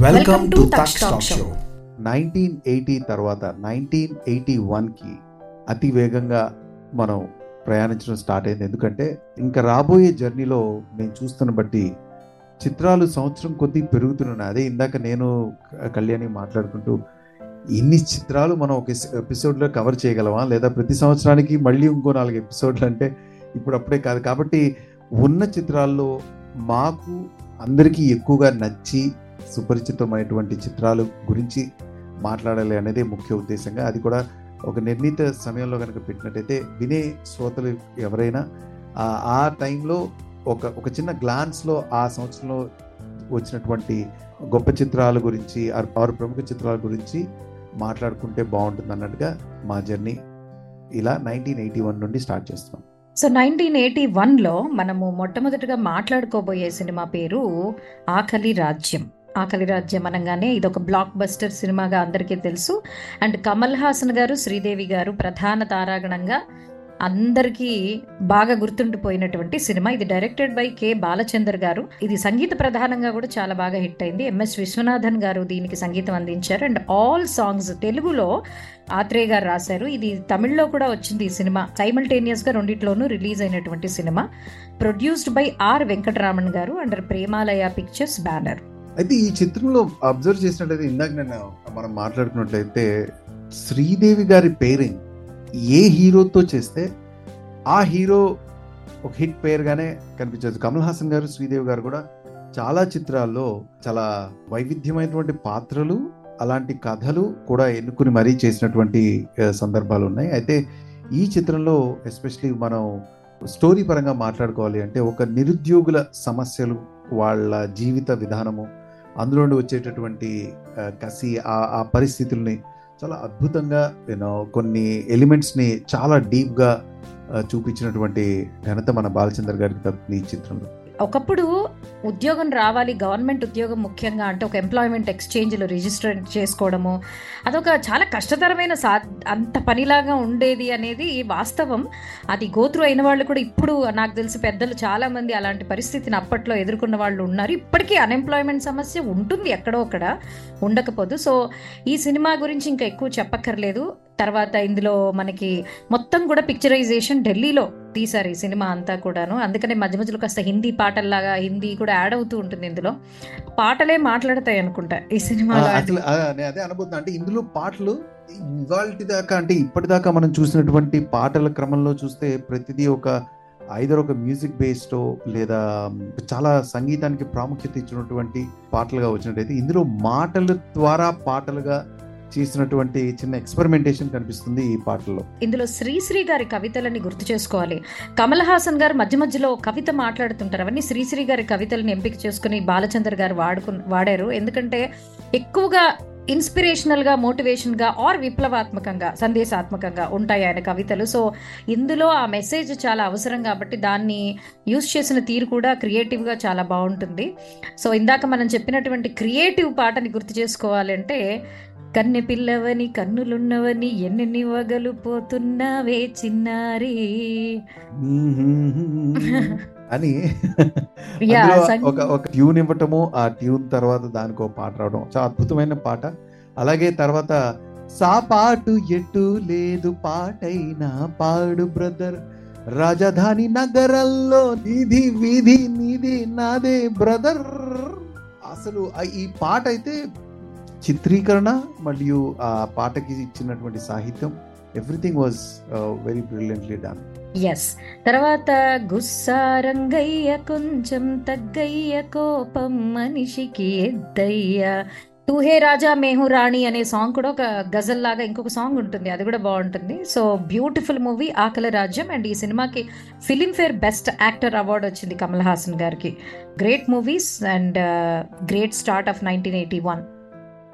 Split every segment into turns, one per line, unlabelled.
Tax Talk Show.
Nineteen eighty తర్వాత nineteen eighty వన్కి అతి వేగంగా మనం ప్రయాణించడం స్టార్ట్ అయింది. ఎందుకంటే ఇంకా రాబోయే జర్నీలో నేను చూస్తున్న బట్టి చిత్రాలు సంవత్సరం కొద్దీ పెరుగుతున్నాయి. అదే ఇందాక నేను కళ్యాణి మాట్లాడుకుంటూ ఇన్ని చిత్రాలు మనం ఒక ఎపిసోడ్లో కవర్ చేయగలమా? లేదా ప్రతి సంవత్సరానికి మళ్ళీ ఇంకో నాలుగు ఎపిసోడ్లు అంటే ఇప్పుడు అప్పుడే కాదు. కాబట్టి ఉన్న చిత్రాల్లో మాకు అందరికీ ఎక్కువగా నచ్చి సుపరిచితమైనటువంటి చిత్రాలు గురించి మాట్లాడాలి అనేది ముఖ్య ఉద్దేశంగా అది కూడా ఒక నిర్ణీత సమయంలో కనుక పెట్టినట్టయితే వినే శ్రోతలు ఎవరైనా ఆ- టైంలో ఒక ఒక చిన్న గ్లాన్స్లో ఆ సంవత్సరంలో వచ్చినటువంటి గొప్ప చిత్రాల గురించి ఆరు ప్రముఖ చిత్రాల గురించి మాట్లాడుకుంటే బాగుంటుంది అన్నట్టుగా మా జర్నీ ఇలా నైన్టీన్ ఎయిటీ వన్ నుండి స్టార్ట్ చేస్తున్నాం.
సో నైన్టీన్ ఎయిటీ వన్లో మనము మొట్టమొదటిగా మాట్లాడుకోబోయే సినిమా పేరు ఆకలి రాజ్యం. ఆకలి రాజ్యం అనగానే ఇది ఒక బ్లాక్ బస్టర్ సినిమాగా అందరికీ తెలుసు. అండ్ కమల్ హాసన్ గారు శ్రీదేవి గారు ప్రధాన తారాగణంగా అందరికీ బాగా గుర్తుండిపోయినటువంటి సినిమా. ఇది directed by K Balachander garu. ఇది సంగీత ప్రధానంగా కూడా చాలా బాగా హిట్ అయింది. ఎంఎస్ విశ్వనాథన్ గారు దీనికి సంగీతం అందించారు. అండ్ ఆల్ సాంగ్స్ తెలుగులో ఆత్రేయ గారు రాశారు. ఇది తమిళ్ళో కూడా వచ్చింది ఈ సినిమా. సైమల్టేనియస్గా రెండిట్లోనూ రిలీజ్ అయినటువంటి cinema. Produced by R Venkataraman garu under Premalaya pictures banner
అయితే ఈ చిత్రంలో అబ్జర్వ్ చేసినట్లయితే ఇందాక నేను మనం మాట్లాడుకున్నట్లయితే శ్రీదేవి గారి పేరింగ్ ఏ హీరోతో చేస్తే ఆ హీరో ఒక హిట్ పేరుగానే కనిపించదు. కమల్ హాసన్ గారు శ్రీదేవి గారు కూడా చాలా చిత్రాల్లో చాలా వైవిధ్యమైనటువంటి పాత్రలు అలాంటి కథలు కూడా ఎన్నుకుని మరీ చేసినటువంటి సందర్భాలు ఉన్నాయి. అయితే ఈ చిత్రంలో ఎస్పెషలీ మనం స్టోరీ పరంగా మాట్లాడుకోవాలి అంటే ఒక నిరుద్యోగుల సమస్యలు వాళ్ళ జీవిత విధానము అందులో వచ్చేటటువంటి కసి ఆ ఆ పరిస్థితుల్ని చాలా అద్భుతంగా యూనో కొన్ని ఎలిమెంట్స్ని చాలా డీప్గా చూపించినటువంటి ఘనత మన బాలచందర్ గారికి దక్కుతుంది ఈ చిత్రంలో.
ఒకప్పుడు ఉద్యోగం రావాలి గవర్నమెంట్ ఉద్యోగం ముఖ్యంగా అంటే ఒక ఎంప్లాయ్మెంట్ ఎక్స్చేంజ్లో రిజిస్టర్ చేసుకోవడము అదొక చాలా కష్టతరమైన సా అంత పనిలాగా ఉండేది అనేది వాస్తవం. అది గోత్రు అయిన వాళ్ళు కూడా ఇప్పుడు నాకు తెలిసి పెద్దలు చాలామంది అలాంటి పరిస్థితిని అప్పట్లో ఎదుర్కొన్న వాళ్ళు ఉన్నారు. ఇప్పటికీ అన్ఎంప్లాయ్మెంట్ సమస్య ఉంటుంది ఎక్కడో అక్కడ ఉండకపోదు. సో ఈ సినిమా గురించి ఇంకా ఎక్కువ చెప్పక్కర్లేదు. తర్వాత ఇందులో మనకి మొత్తం కూడా పిక్చరైజేషన్ ఢిల్లీలో. తీశారు ఈ సినిమా అంతా కూడాను. అందుకనే మధ్య మధ్యలో కాస్త హిందీ పాటల్లాగా హిందీ కూడా యాడ్ అవుతూ ఉంటుంది ఇందులో. పాటలే మాట్లాడతాయి అనుకుంటా ఈ సినిమాలో
నేను అదే అనబోతున్నా అంటే ఇందులో పాటలు ఇవాళ దాకా అంటే ఇప్పటిదాకా మనం చూసినటువంటి పాటల క్రమంలో చూస్తే ప్రతిదీ ఒక ఐదర్ ఒక మ్యూజిక్ బేస్డ్ లేదా చాలా సంగీతానికి ప్రాముఖ్యత ఇచ్చినటువంటి పాటలుగా వచ్చినట్టయితే ఇందులో మాటల ద్వారా పాటలుగా చేసినటువంటి చిన్న ఎక్స్పెరిమెంటేషన్ కనిపిస్తుంది ఈ పాటల్లో.
ఇందులో శ్రీశ్రీ గారి కవితలని గుర్తు చేసుకోవాలి. కమల్ హాసన్ గారు మధ్య మధ్యలో కవిత మాట్లాడుతుంటారు. అవన్నీ శ్రీశ్రీ గారి కవితలను ఎంపిక చేసుకుని బాలచందర్ గారు వాడుకు వాడారు. ఎందుకంటే ఎక్కువగా ఇన్స్పిరేషనల్గా మోటివేషన్గా ఆర్ విప్లవాత్మకంగా సందేశాత్మకంగా ఉంటాయి ఆయన కవితలు. సో ఇందులో ఆ మెసేజ్ చాలా అవసరం కాబట్టి దాన్ని యూస్ చేసిన తీరు కూడా క్రియేటివ్గా చాలా బాగుంటుంది. సో ఇందాక మనం చెప్పినటువంటి క్రియేటివ్ పాటని గుర్తు చేసుకోవాలంటే కన్నె పిల్లవని కన్నులున్నవని ఎన్నెన్ని వగలు పోతున్నావే చిన్నారి?
అని ఒక ఒక ట్యూన్ ఇవ్వటము ఆ ట్యూన్ తర్వాత దానికి ఒక పాట రావడం. చాలా అద్భుతమైన పాట. అలాగే తర్వాత సాపాటు ఎటు లేదు పాటైనా పాడు బ్రదర్. రాజధాని నగరంలో నిధి వీధి నిధి నాదే బ్రదర్. అసలు ఈ పాట అయితే చిత్రీకరణ మరియు ఆ పాటకి ఇచ్చినటువంటి సాహిత్యం everything was very brilliantly done
yes తర్వాత గుస్సారంగయ్య కొంచెం తగ్గయ్య కోపం మనిషికి ఎద్దయ్య. తూహే రాజా మేహు రాణి అనే సాంగ్ కూడా ఒక గజల్ లాగా ఇంకొక సాంగ్ ఉంటుంది అది కూడా బాగుంటుంది. సో బ్యూటిఫుల్ మూవీ ఆకలి రాజ్యం అండ్ ఈ సినిమాకి ఫిలింఫేర్ బెస్ట్ యాక్టర్ అవార్డు వచ్చింది కమల్ హాసన్ గారికి. Great movies and great start of nineteen eighty one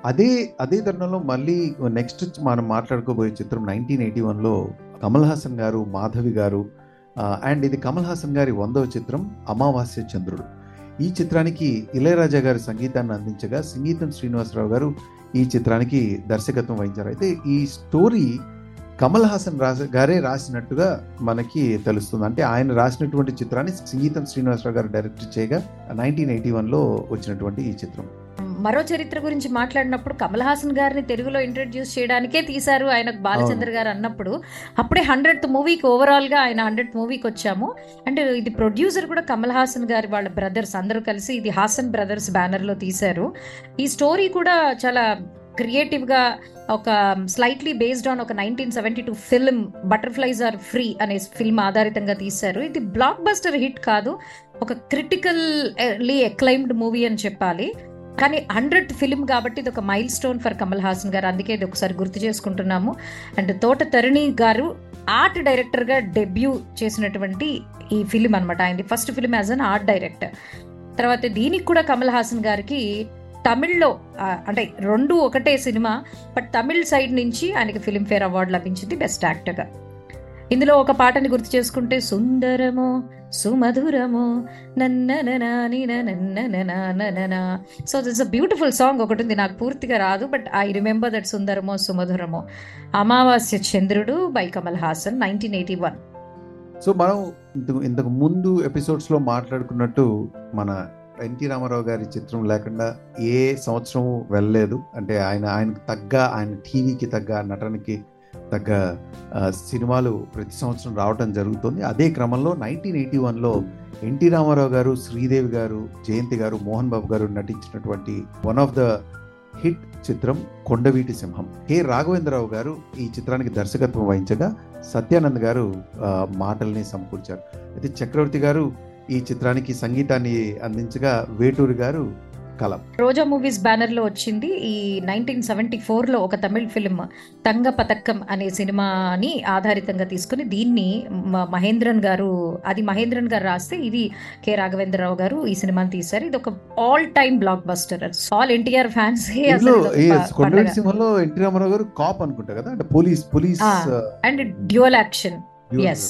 అదే అదే తరుణంలో మళ్ళీ నెక్స్ట్ మనం మాట్లాడుకోబోయే చిత్రం నైన్టీన్ ఎయిటీ వన్లో కమల్ హాసన్ గారు మాధవి గారు అండ్ ఇది కమల్ హాసన్ గారి వందవ చిత్రం అమావాస్య చంద్రుడు. ఈ చిత్రానికి ఇళయరాజా గారి సంగీతాన్ని అందించగా సంగీతం శ్రీనివాసరావు గారు ఈ చిత్రానికి దర్శకత్వం వహించారు. అయితే ఈ స్టోరీ కమల్ హాసన్ రాస గారే రాసినట్టుగా మనకి తెలుస్తుంది. అంటే ఆయన రాసినటువంటి చిత్రాన్ని సంగీతం శ్రీనివాసరావు గారు డైరెక్ట్ చేయగా నైన్టీన్ ఎయిటీ వన్లో వచ్చినటువంటి ఈ చిత్రం.
మరో చరిత్ర గురించి మాట్లాడినప్పుడు కమల్ హాసన్ గారిని తెలుగులో ఇంట్రడ్యూస్ చేయడానికే తీశారు ఆయన బాలచంద్ర గారు అన్నప్పుడు. అప్పుడే హండ్రెడ్ మూవీకి ఓవరాల్గా ఆయన హండ్రెడ్ మూవీకి వచ్చాము. అండ్ ఇది ప్రొడ్యూసర్ కూడా కమల్ హాసన్ గారి వాళ్ళ బ్రదర్స్ అందరూ కలిసి ఇది హాసన్ బ్రదర్స్ బ్యానర్లో తీశారు. ఈ స్టోరీ కూడా చాలా క్రియేటివ్గా ఒక స్లైట్లీ బేస్డ్ ఆన్ ఒక nineteen seventy two film butterflies are free అనే ఫిల్మ్ ఆధారితంగా తీశారు. ఇది బ్లాక్ బస్టర్ హిట్ కాదు ఒక క్రిటికల్లీ ఎక్లైమ్డ్ మూవీ అని చెప్పాలి. కానీ హండ్రెడ్ ఫిల్మ్ కాబట్టి ఇది ఒక milestone for Kamal Haasan garu. అందుకే ఇది ఒకసారి గుర్తు చేసుకుంటున్నాము. అండ్ తోట తరుణి గారు ఆర్ట్ డైరెక్టర్గా డెబ్యూ చేసినటువంటి ఈ ఫిలిం అనమాట ఆయనది first film as an art director. తర్వాత దీనికి కూడా కమల్ హాసన్ గారికి తమిళ్ళో అంటే రెండు ఒకటే సినిమా బట్ తమిళ్ సైడ్ నుంచి ఆయనకి ఫిలింఫేర్ అవార్డు లభించింది బెస్ట్ యాక్టర్గా. ఇందులో ఒక పాటని గుర్తు చేసుకుంటే సుందరమో సుమధురము నన్నననాని so that's a beautiful song ఒకటి ఉంది నాకు పూర్తిగా రాదు బట్ ఐ రిమెంబర్ దట్ సుందరమో సుమధురమో. Amavasya Chandrudu by Kamal Haasan nineteen eighty one
so మనం ఇంతకు ఇంతకు ముందు ఎపిసోడ్స్లో మాట్లాడుకున్నట్టు మన ఎన్టీ రామారావు గారి చిత్రం లేకుండా ఏ సంవత్సరం వెళ్ళలేదు. అంటే ఆయన ఆయనకు తగ్గ ఆయన టీవీకి తగ్గ నటనకి తగ్గ సినిమాలు ప్రతి సంవత్సరం రావడం జరుగుతుంది. అదే క్రమంలో నైన్టీన్ ఎయిటీ వన్లో ఎన్టీ రామారావు గారు శ్రీదేవి గారు జయంతి గారు మోహన్ బాబు గారు నటించినటువంటి వన్ ఆఫ్ ద హిట్ చిత్రం కొండవీటి సింహం. కె రాఘవేంద్రరావు గారు ఈ చిత్రానికి దర్శకత్వం వహించగా సత్యానంద్ గారు మాటల్ని సమకూర్చారు. అయితే చక్రవర్తి గారు ఈ చిత్రానికి సంగీతాన్ని అందించగా వేటూరి గారు కలం.
రోజా మూవీస్ బ్యానర్లో వచ్చింది ఈ నైన్టీన్ సెవెంటీ ఫోర్లో ఒక తమిళ్ ఫిల్మ్ తంగ పతక్కం అనే సినిమాని ఆధారితంగా తీసుకుని దీన్ని మహేంద్రన్ గారు అది మహేంద్రన్ గారు రాస్తే ఇది కె. రాఘవేంద్రరావు గారు ఈ సినిమాని తీశారు. ఇది ఒక all time blockbuster all NTR fans
సింహంలో NT Rama Rao గారు కాప్ అనుకుంటా కదా? అంటే police police
and dual action. Yes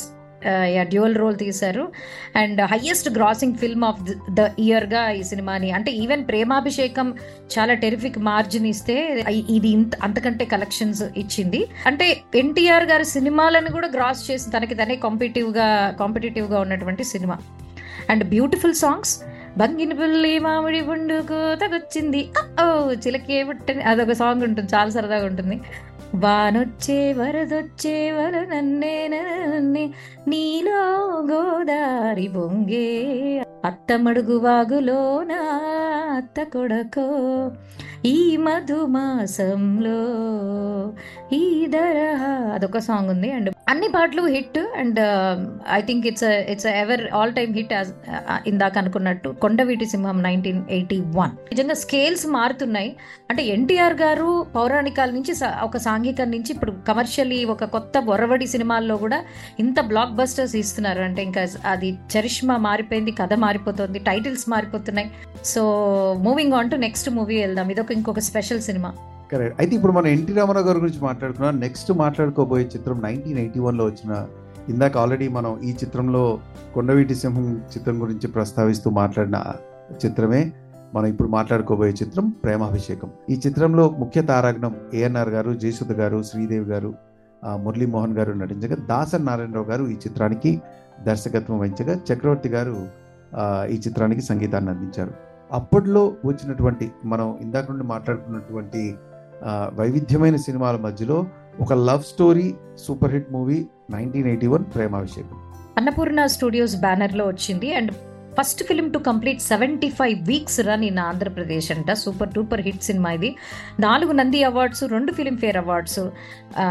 dual role తీశారు. And highest grossing film of the ఇయర్గా ఈ సినిమాని అంటే ఈవెన్ ప్రేమాభిషేకం చాలా టెరిఫిక్ మార్జిన్ ఇస్తే ఇది ఇంత అంతకంటే కలెక్షన్స్ ఇచ్చింది. అంటే ఎన్టీఆర్ గారి సినిమాలను కూడా గ్రాస్ చేసి తనకి తనే కాంపిటేటివ్గా గా ఉన్నటువంటి సినిమా. అండ్ బ్యూటిఫుల్ సాంగ్స్ బంగిని పుల్లి మామిడి పండుకు తగొచ్చింది. ఓ చిలకే పుట్టని అదొక సాంగ్ ఉంటుంది చాలా సరదాగా ఉంటుంది. వానొచ్చే వరదొచ్చే వరు నన్నే నన్నే నీలో గోదారి బొంగే. అత్తమడుగు వాగులోన అత్త కొడకో ఈ మధుమాసంలో. ఈ అదొక సాంగ్ ఉంది. అండ్ అన్ని పాటలు hit. And I think it's it's ever all time hit ఇందాక అనుకున్నట్టు. Kondaveeti Simham nineteen eighty one నిజంగా స్కేల్స్ మారుతున్నాయి. అంటే ఎన్టీఆర్ గారు పౌరాణికాల నుంచి ఒక సాంఘికం నుంచి ఇప్పుడు కమర్షియలీ ఒక కొత్త ఒరవడి సినిమాల్లో కూడా ఇంత బ్లాక్ బస్టర్స్ ఇస్తున్నారు. అంటే ఇంకా అది చరిష్మా మారిపోయింది కథ మారిపోతుంది టైటిల్స్ మారిపోతున్నాయి. So moving on to next movie వెళ్దాం. ఇదొక ఇంకొక స్పెషల్ సినిమా
కరెక్ట్ అయితే ఇప్పుడు మనం ఎన్టీ రామారావు గారి గురించి మాట్లాడుకున్నాం. నెక్స్ట్ మాట్లాడుకోబోయే చిత్రం నైన్టీన్ ఎయిటీ వన్లో వచ్చిన ఇందాక ఆల్రెడీ మనం ఈ చిత్రంలో కొండవీటి సింహం చిత్రం గురించి ప్రస్తావిస్తూ మాట్లాడిన చిత్రమే. మనం ఇప్పుడు మాట్లాడుకోబోయే చిత్రం ప్రేమాభిషేకం. ఈ చిత్రంలో ముఖ్య తారాగణం ఏఎన్ఆర్ గారు జయసుధ గారు శ్రీదేవి గారు మురళీమోహన్ గారు నటించగా దాసన్ నారాయణరావు గారు ఈ చిత్రానికి దర్శకత్వం వహించగా చక్రవర్తి గారు ఈ చిత్రానికి సంగీతాన్ని అందించారు. అప్పట్లో వచ్చినటువంటి మనం ఇందాక నుండి మాట్లాడుకున్నటువంటి వైవిధ్యమైన సినిమాల మధ్యలో ఒక love story super hit movie nineteen eighty one Premabhishekam.
Annapurna studios బ్యానర్లో వచ్చింది. And first film to complete seventy five weeks run in Andhra Pradesh అంట. సూపర్ డూపర్ హిట్ సినిమా ఇది. నాలుగు నంది అవార్డ్స్ రెండు ఫిల్మ్ ఫేర్ అవార్డ్స్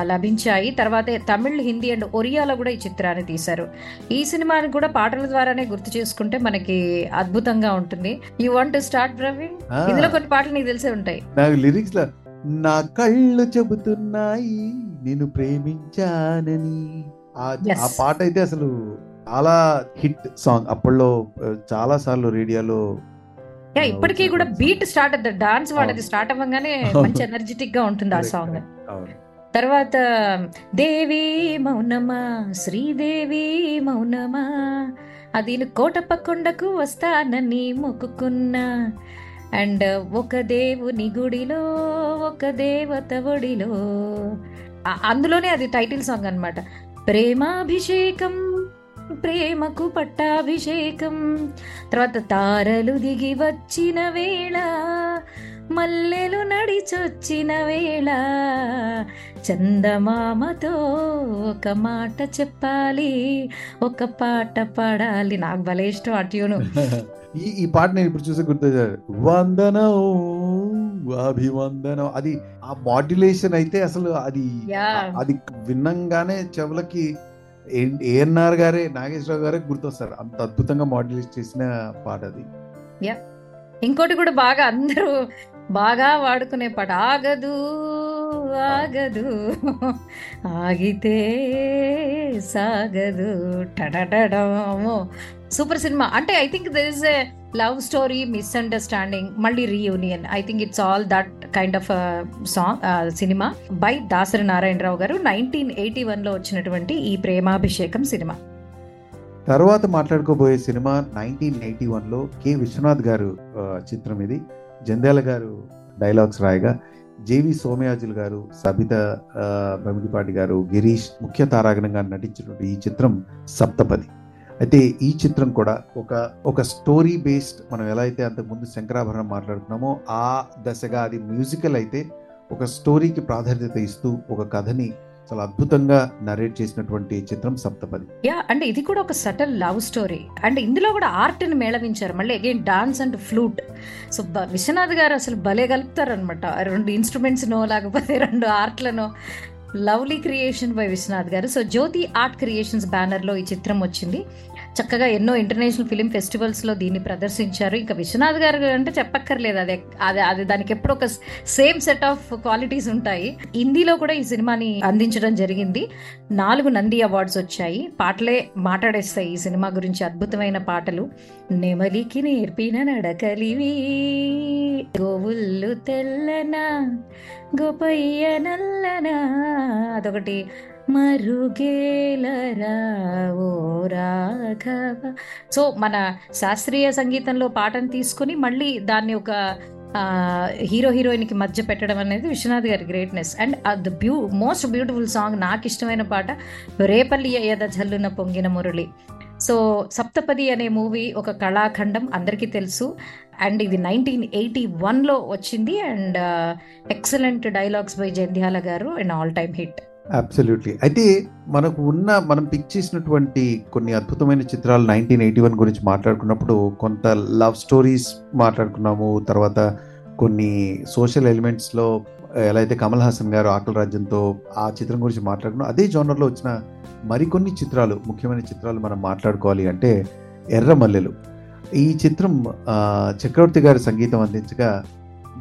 లభించాయి. తర్వాత తమిళ్ హిందీ అండ్ ఒరియాలో కూడా ఈ చిత్రాన్ని తీశారు. ఈ సినిమాని కూడా పాటల ద్వారానే గుర్తు చేసుకుంటే మనకి అద్భుతంగా ఉంటుంది. యూ వాంట్ స్టార్ట్ ప్రవీణ్ ఇందులో కొన్ని పాటలు నీకు తెలిసే ఉంటాయి.
నాకు లిరిక్స్లో నా కళ్ళు చెబుతున్నాయి నేను ప్రేమించానని. ఆ పాట అయితే అసలు చాలా హిట్ సాంగ్. అప్పట్లో చాలా సార్లు రేడియోలో
ఇప్పటికీ కూడా బీట్ స్టార్ట్ అవుతుంది డాన్స్ వాడది. స్టార్ట్ అవ్వగానే. మంచి ఎనర్జెటిక్గా ఉంటుంది ఆ సాంగ్ తర్వాత దేవి మౌనమా శ్రీదేవి మౌనమా అది కోటప్ప కొండకు వస్తానని మొక్కుకున్నా. అండ్ ఒక దేవుని గుడిలో ఒక దేవత ఒడిలో. అందులోనే అది టైటిల్ సాంగ్ అన్నమాట. ప్రేమాభిషేకం ప్రేమకు పట్టాభిషేకం. తర్వాత తారలు దిగి వచ్చిన వేళ మల్లెలు నడిచొచ్చిన వేళ. చందమామతో ఒక మాట చెప్పాలి ఒక పాట పాడాలి. నాకు భలే ఇష్టం ఆ ట్యూను.
ఈ ఈ పాట నేను ఇప్పుడు చూసి గుర్తు వందనం అభివందనం. అది ఆ మాడ్యులేషన్ అయితే అసలు అది అది విన్నంగానే చెవులకి ఏఎన్ఆర్ గారే నాగేశ్వరరావు గారే గుర్తొస్తారు. అంత అద్భుతంగా మాడ్యులేట్ చేసిన పాట అది.
ఇంకోటి కూడా బాగా అందరూ బాగా వాడుకునే పాట. ఆగదు ఆగదు. ఆగితే సాగదు. టడటడమో. Super cinema. అంటే I think there is love story misunderstanding మళ్ళీ reunion I think it's all that kind of song cinema by Dasari Narayana Rao garu nineteen eighty వన్లో వచ్చినటువంటి ఈ ప్రేమాభిషేకం సినిమా.
తర్వాత మాట్లాడుకోబోయే సినిమా నైన్టీన్ ఎయిటీ వన్లో కె. విశ్వనాథ్ గారు uh, చిత్రం ఇది. జంధ్యాల గారు డైలాగ్స్ రాయగా జేవి సోమయాజులు గారు సబిత ఆ, బమిడిపాటి గారు గిరీష్ ముఖ్య తారాగణంగా నటించినటువంటి ఈ చిత్రం సప్తపది. అయితే ఈ చిత్రం కూడా ఒక ఒక స్టోరీ బేస్డ్ మనం ఎలా అయితే అంతకుముందు శంకరాభరణం మాట్లాడుతున్నామో ఆ దశగా అది మ్యూజికల్ అయితే ఒక స్టోరీకి ప్రాధాన్యత ఇస్తూ ఒక కథని చాలా అద్భుతంగా నరేట్ చేసినటువంటి చిత్రం సప్తపది.
యా అంటే ఇది కూడా ఒక సటల్ లవ్ స్టోరీ అండ్ ఇందులో కూడా ఆర్ట్ని మేళవించారు. మళ్ళీ again dance and flute so బ- విశ్వనాథ్ గారు అసలు భలే కలుపుతారు అనమాట రెండు ఇన్స్ట్రుమెంట్స్ నో లేకపోతే రెండు ఆర్ట్లను lovely creation by Viswanath garu. So Jyothi art creations బ్యానర్లో ఈ చిత్రం వచ్చింది. చక్కగా ఎన్నో ఇంటర్నేషనల్ ఫిలిం ఫెస్టివల్స్లో దీన్ని ప్రదర్శించారు. ఇంకా విశ్వనాథ్ గారు అంటే చెప్పక్కర్లేదు అదే అది అది దానికి ఎప్పుడు ఒక సేమ్ సెట్ ఆఫ్ క్వాలిటీస్ ఉంటాయి. హిందీలో కూడా ఈ సినిమాని అందించడం జరిగింది. నాలుగు నంది అవార్డ్స్ వచ్చాయి. పాటలే మాట్లాడేస్తాయి ఈ సినిమా గురించి అద్భుతమైన పాటలు. నెమలికి నేర్పిన నడకలివి గోవుళ్ళు తెల్లనా గోపయ్య నల్లనా అదొకటి. మరుగేలరా రాఘవ. సో మన శాస్త్రీయ సంగీతంలో పాటను తీసుకుని మళ్ళీ దాన్ని ఒక హీరో హీరోయిన్కి మధ్య పెట్టడం అనేది విశ్వనాథ్ గారి greatness. And the బ్యూ most beautiful song నాకు ఇష్టమైన పాట రేపల్లి అయ్యద జల్లున పొంగిన మురళి. సో సప్తపది అనే మూవీ ఒక కళాఖండం అందరికీ తెలుసు. అండ్ ఇది నైన్టీన్ ఎయిటీ వన్లో వచ్చింది. And excellent dialogues by Jandhyala garu and all time hit.
Absolutely అయితే మనకు ఉన్న మనం పిక్ చేసినటువంటి కొన్ని అద్భుతమైన చిత్రాలు నైన్టీన్ ఎయిటీ వన్ గురించి మాట్లాడుకున్నప్పుడు కొంత లవ్ స్టోరీస్ మాట్లాడుకున్నాము. తర్వాత కొన్ని సోషల్ ఎలిమెంట్స్లో ఎలా అయితే కమల్ హాసన్ గారు ఆకలి రాజ్యంతో ఆ చిత్రం గురించి మాట్లాడుకున్నాం అదే జోనర్లో వచ్చిన మరికొన్ని చిత్రాలు ముఖ్యమైన చిత్రాలు మనం మాట్లాడుకోవాలి అంటే ఎర్రమల్లెలు. ఈ చిత్రం చక్రవర్తి గారి సంగీతం అందించగా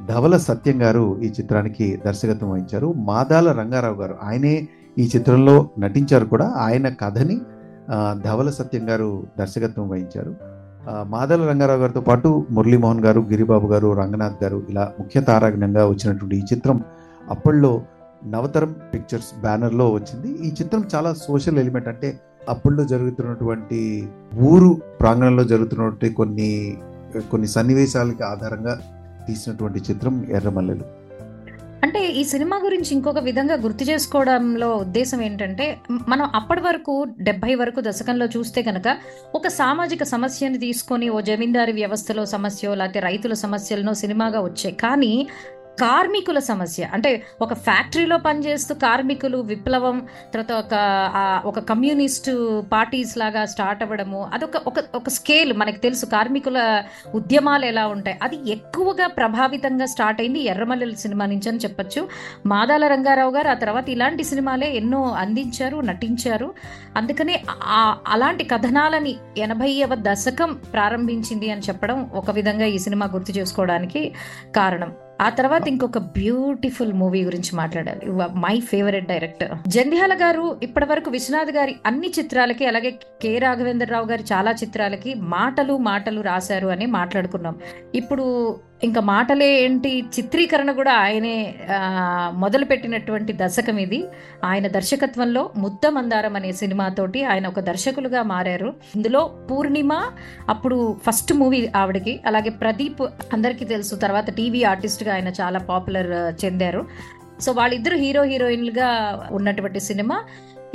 ధవల సత్యం గారు ఈ చిత్రానికి దర్శకత్వం వహించారు. మాదాల రంగారావు గారు ఆయనే ఈ చిత్రంలో నటించారు కూడా. ఆయన కథని ధవల సత్యం గారు దర్శకత్వం వహించారు. మాదల మాదాల రంగారావు గారితో పాటు మురళీమోహన్ గారు గిరిబాబు గారు రంగనాథ్ గారు ఇలా ముఖ్య తారాగణంగా వచ్చినటువంటి ఈ చిత్రం అప్పట్లో నవతరం పిక్చర్స్ బ్యానర్లో వచ్చింది. ఈ చిత్రం చాలా సోషల్ ఎలిమెంట్ అంటే అప్పట్లో జరుగుతున్నటువంటి ఊరు ప్రాంగణంలో జరుగుతున్నటువంటి కొన్ని కొన్ని సన్నివేశాలకి ఆధారంగా తీసినటువంటి చిత్రం ఎర్రమల్లెలు.
అంటే ఈ సినిమా గురించి ఇంకొక విధంగా గుర్తు చేసుకోవడంలో ఉద్దేశం ఏంటంటే మనం అప్పటి వరకు డెబ్బై వరకు దశకంలో చూస్తే కనుక ఒక సామాజిక సమస్యని తీసుకొని ఓ జమీందారీ వ్యవస్థలో సమస్య లేకపోతే రైతుల సమస్యలను సినిమాగా వచ్చాయి కానీ కార్మికుల సమస్య. అంటే ఒక ఫ్యాక్టరీలో పనిచేస్తూ కార్మికులు విప్లవం తర్వాత ఒక ఒక కమ్యూనిస్టు పార్టీస్ లాగా స్టార్ట్ అవ్వడము అదొక ఒక ఒక స్కేల్ మనకు తెలుసు. కార్మికుల ఉద్యమాలు ఎలా ఉంటాయి? అది ఎక్కువగా ప్రభావితంగా స్టార్ట్ అయింది ఎర్రమల్లెల సినిమా నుంచి అని చెప్పొచ్చు. మాదాల రంగారావు గారు ఆ తర్వాత ఇలాంటి సినిమాలే ఎన్నో అందించారు నటించారు. అందుకనే అలాంటి కథనాలని ఎనభైవ దశకం ప్రారంభించింది అని చెప్పడం ఒక విధంగా ఈ సినిమా గుర్తు చేసుకోవడానికి కారణం. ఆ తర్వాత ఇంకొక బ్యూటిఫుల్ మూవీ గురించి మాట్లాడాలి. My favourite director. జంధ్యాల గారు ఇప్పటి వరకు విశ్వనాథ్ గారి అన్ని చిత్రాలకి అలాగే కె రాఘవేంద్రరావు గారి చాలా చిత్రాలకి మాటలు మాటలు రాశారు అని మాట్లాడుకున్నాం. ఇప్పుడు ఇంకా మాటలే ఏంటి? చిత్రీకరణ కూడా ఆయనే మొదలుపెట్టినటువంటి దర్శకం ఇది. ఆయన దర్శకత్వంలో ముద్ద మందారం అనే సినిమాతోటి ఆయన ఒక దర్శకులుగా మారారు. ఇందులో పూర్ణిమ అప్పుడు ఫస్ట్ మూవీ ఆవిడకి అలాగే ప్రదీప్ అందరికీ తెలుసు. తర్వాత టీవీ ఆర్టిస్ట్గా ఆయన చాలా పాపులర్ చెందారు. సో వాళ్ళిద్దరు హీరో హీరోయిన్లుగా ఉన్నటువంటి సినిమా.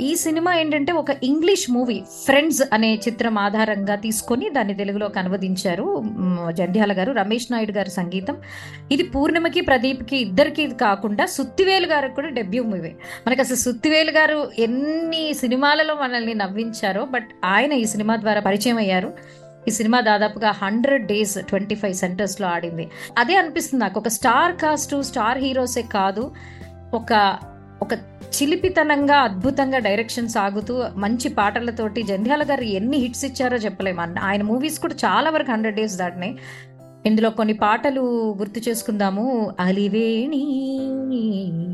ఈ సినిమా ఏంటంటే ఒక ఇంగ్లీష్ మూవీ ఫ్రెండ్స్ అనే చిత్రం ఆధారంగా తీసుకొని దాన్ని తెలుగులోకి అనువదించారు జంధ్యాల గారు రమేష్ నాయుడు గారి సంగీతం. ఇది పూర్ణిమకి ప్రదీప్కి ఇద్దరికి ఇది కాకుండా సుత్తివేలు గారికి కూడా డెబ్యూ మూవీ. మనకి అసలు సుత్తివేలు గారు ఎన్ని సినిమాలలో మనల్ని నవ్వించారో బట్ ఆయన ఈ సినిమా ద్వారా పరిచయం అయ్యారు. ఈ సినిమా దాదాపుగా హండ్రెడ్ డేస్ ట్వంటీ ఫైవ్ సెంటర్స్లో ఆడింది. అదే అనిపిస్తుంది నాకు ఒక స్టార్ కాస్ట్ స్టార్ హీరోసే కాదు ఒక ఒక చిలిపితనంగా అద్భుతంగా డైరెక్షన్ సాగుతూ మంచి పాటలతోటి జంధ్యాల గారు ఎన్ని హిట్స్ ఇచ్చారో చెప్పలేము అన్న- ఆయన మూవీస్ కూడా చాలా వరకు హండ్రెడ్ డేస్ దాటినాయి. ఇందులో కొన్ని పాటలు గుర్తు చేసుకుందాము. అలివేణి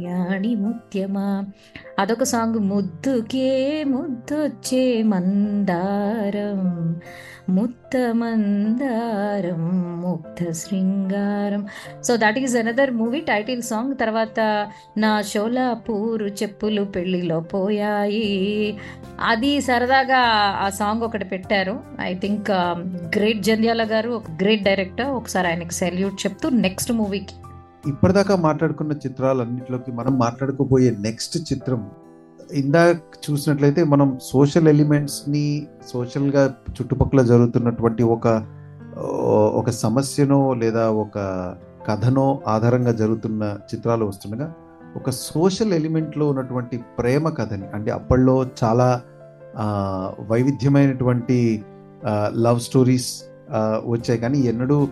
ఆణి ముత్యమా? అదొక సాంగ్ ముద్దుకే ముద్దొచ్చే మందారం. ముత్తమందారం ముక్త శృంగారం so that is another movie title song తర్వాత నా షోలాపూరు చెప్పులు పెళ్ళిలో పోయాయి. అది సరదాగా ఆ సాంగ్ ఒకటి పెట్టారు. ఐ థింక్ గ్రేట్ జంధ్యాల గారు ఒక గ్రేట్ డైరెక్టర్ ఒకసారి ఆయనకి సెల్యూట్ చెప్తూ నెక్స్ట్ మూవీకి
ఇప్పటిదాకా మాట్లాడుకున్న చిత్రాలన్నింటిలోకి మనం మాట్లాడుకోబోయే నెక్స్ట్ చిత్రం ఇందాక చూసినట్లయితే మనం సోషల్ ఎలిమెంట్స్ని సోషల్గా చుట్టుపక్కల జరుగుతున్నటువంటి ఒక ఒక సమస్యనో లేదా ఒక కథనో ఆధారంగా జరుగుతున్న చిత్రాలు వస్తుండగా ఒక సోషల్ ఎలిమెంట్లో ఉన్నటువంటి ప్రేమ కథని అంటే అప్పట్లో చాలా వైవిధ్యమైనటువంటి లవ్ స్టోరీస్ వచ్చాయి. కానీ ఎన్నడూ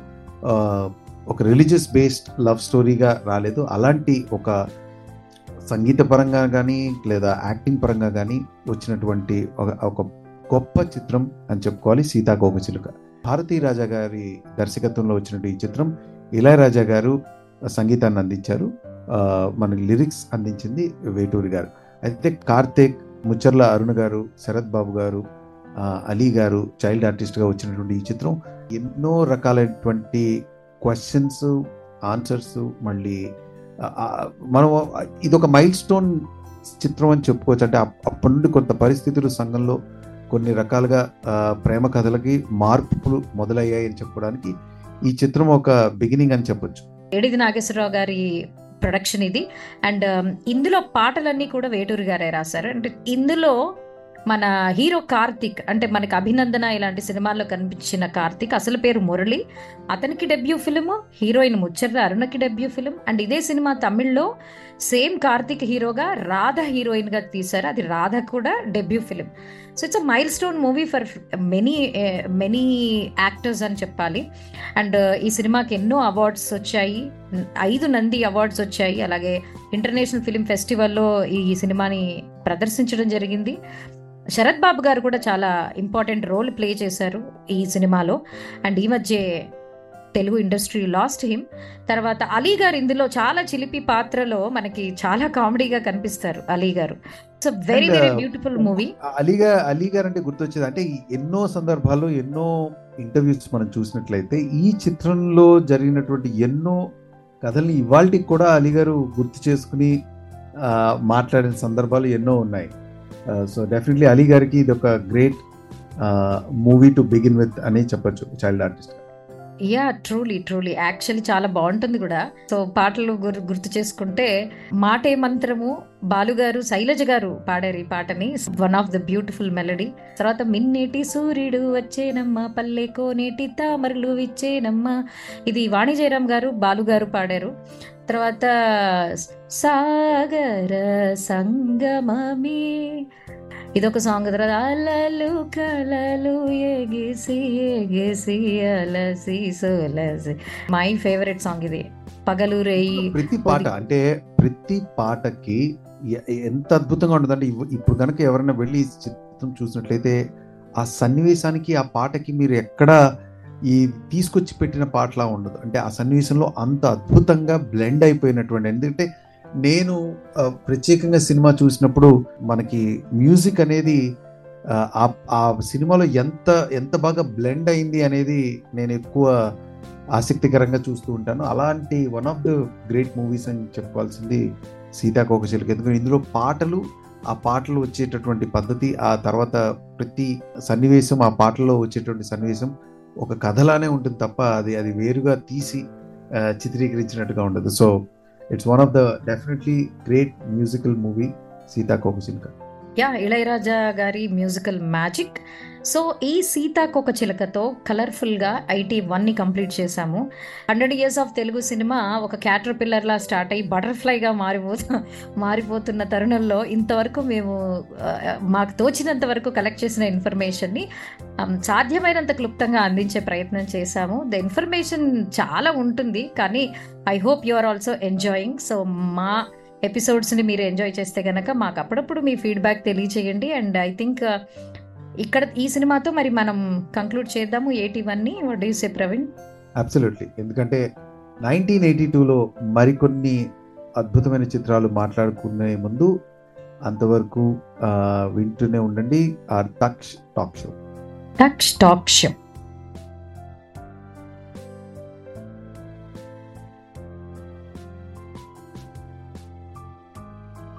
ఒక రిలీజియస్ బేస్డ్ లవ్ స్టోరీగా రాలేదు. అలాంటి ఒక సంగీత పరంగా కానీ లేదా యాక్టింగ్ పరంగా కానీ వచ్చినటువంటి ఒక ఒక గొప్ప చిత్రం అని చెప్పుకోవాలి సీతాకోకచిలుక భారతీ రాజా గారి దర్శకత్వంలో వచ్చినటువంటి ఈ చిత్రం ఇళయరాజా గారు సంగీతాన్ని అందించారు. మన లిరిక్స్ అందించింది వేటూరి గారు. అయితే కార్తీక్ ముచ్చర్ల అరుణ్ గారు శరత్ బాబు గారు అలీ గారు చైల్డ్ ఆర్టిస్ట్గా వచ్చినటువంటి ఈ చిత్రం ఎన్నో రకాలైనటువంటి క్వశ్చన్స్ ఆన్సర్స్ మళ్ళీ మనం ఇది ఒక మైల్ స్టోన్ చిత్రం అని చెప్పుకోవచ్చు. అంటే అప్పటి నుండి కొంత పరిస్థితులు సంఘంలో కొన్ని రకాలుగా ప్రేమ కథలకి మార్పులు మొదలయ్యాయి అని చెప్పుకోవడానికి ఈ చిత్రం ఒక బిగినింగ్ అని చెప్పొచ్చు.
ఏడిది నాగేశ్వరరావు గారి ప్రొడక్షన్ ఇది. అండ్ um, ఇందులో పాటలన్నీ కూడా వేటూరు గారే రాశారు. అంటే ఇందులో మన హీరో కార్తిక్ అంటే మనకి అభినందన ఇలాంటి సినిమాల్లో కనిపించిన కార్తిక్ అసలు పేరు మురళి. అతనికి డెబ్యూ ఫిలిం హీరోయిన్ ముచ్చర్ర అరుణకి డెబ్యూ ఫిలిం అండ్ ఇదే సినిమా తమిళ్ళో సేమ్ కార్తిక్ హీరోగా రాధ హీరోయిన్గా తీశారు. అది రాధ కూడా debut film. So it's a milestone movie for many many actors అని చెప్పాలి. అండ్ ఈ సినిమాకి ఎన్నో అవార్డ్స్ వచ్చాయి. ఐదు నంది అవార్డ్స్ వచ్చాయి. అలాగే ఇంటర్నేషనల్ ఫిలిం ఫెస్టివల్లో ఈ సినిమాని ప్రదర్శించడం జరిగింది. శరత్ బాబు గారు కూడా చాలా ఇంపార్టెంట్ రోల్ ప్లే చేశారు ఈ సినిమాలో. అండ్ ఈ మధ్య తెలుగు ఇండస్ట్రీ లాస్ట్ హిమ్ తర్వాత అలీ గారు ఇందులో చాలా చిలిపి పాత్రలో మనకి చాలా కామెడీగా కనిపిస్తారు Ali garu. Very very beautiful movie
అలీగా Ali garu అంటే గుర్తొచ్చేది అంటే ఎన్నో సందర్భాల్లో ఎన్నో ఇంటర్వ్యూస్ మనం చూసినట్లయితే ఈ చిత్రంలో జరిగినటువంటి ఎన్నో కథల్ని ఇవాళకి కూడా అలీ గారు గుర్తు చేసుకుని మాట్లాడిన సందర్భాలు ఎన్నో ఉన్నాయి. సో డెఫినెట్లీ అలీ గారికి ఇది ఒక great movie to begin with అని చెప్పొచ్చు child artist
ya truly truly actually చాలా బాగుంటుంది కూడా. సో పాటలు గుర్తు చేసుకుంటే మాటే మంత్రము బాలుగారు శైలజ గారు పాడారు ఈ పాటని. One of the beautiful melody తర్వాత మిన్నేటి సూర్యుడు వచ్చేనమ్మ పల్లె కోనేటి తామరలు ఇచ్చేనమ్మ ఇది వాణి జయరామ్ గారు బాలుగారు పాడారు. తర్వాత సాగర సంగమమే. ఇదొక సాంగ్ తర్వాత అలలు కలలు ఎగిసి ఎగిసి అలసి సోలసి. మై ఫేవరెట్ సాంగ్ ఇది. పగలు రేయి
ప్రతి పాట అంటే ప్రతి పాటకి ఎంత అద్భుతంగా ఉంటుందంటే ఇవ్- ఇప్పుడు కనుక ఎవరైనా వెళ్ళి చిత్రం చూసినట్లయితే ఆ సన్నివేశానికి ఆ పాటకి మీరు ఎక్కడ ఈ తీసుకొచ్చి పెట్టిన పాటలా ఉండదు. అంటే ఆ సన్నివేశంలో అంత అద్భుతంగా బ్లెండ్ అయిపోయినటువంటి ఎందుకంటే నేను ప్రత్యేకంగా సినిమా చూసినప్పుడు మనకి మ్యూజిక్ అనేది ఆ, సినిమాలో ఎంత ఎంత బాగా బ్లెండ్ అయింది అనేది నేను ఎక్కువ ఆసక్తికరంగా చూస్తూ ఉంటాను. అలాంటి one of the great movies అని చెప్పుకోవాల్సింది సీతాకోకచిలుక ఎందుకంటే ఇందులో పాటలు ఆ పాటలు వచ్చేటటువంటి పద్ధతి ఆ తర్వాత ప్రతి సన్నివేశం ఆ పాటల్లో వచ్చేటువంటి సన్నివేశం ఒక కథలానే ఉంటుంది తప్ప అది అది వేరుగా తీసి చిత్రీకరించినట్టుగా ఉండదు. So it's one of the definitely great musical movie Seethakokachiluka
ya Ilaiyaraaja గారి మ్యూజికల్ మ్యాజిక్ సో ఈ సీతాకొక చిలకతో కలర్ఫుల్గా ఐటీ వన్ని కంప్లీట్ చేశాము. Hundred years of Telugu cinema ఒక క్యాటర్ పిల్లర్లా స్టార్ట్ అయ్యి బటర్ఫ్లైగా మారిపోతు మారిపోతున్న తరుణంలో ఇంతవరకు మేము మాకు తోచినంత వరకు కలెక్ట్ చేసిన ఇన్ఫర్మేషన్ని సాధ్యమైనంత క్లుప్తంగా అందించే ప్రయత్నం చేశాము. ద ఇన్ఫర్మేషన్ చాలా ఉంటుంది కానీ I hope you are also enjoying. So మా ఎపిసోడ్స్ని మీరు ఎంజాయ్ చేస్తే కనుక మాకు అప్పుడప్పుడు మీ ఫీడ్బ్యాక్ తెలియచేయండి. అండ్ ఐ థింక్ ఇక్కడ ఈ సినిమాతో మరి మనం కంక్లూడ్ చేద్దాము. ఎయిటీ వన్ని what you say Praveen
absolutely ఎందుకంటే నైన్టీన్ ఎయిటీ టూలో మరికొన్ని అద్భుతమైన చిత్రాలు మాట్లాడుకునే ముందు అంతవరకు వింటూనే ఉండండి. Our tax talk show.
Touch talk show.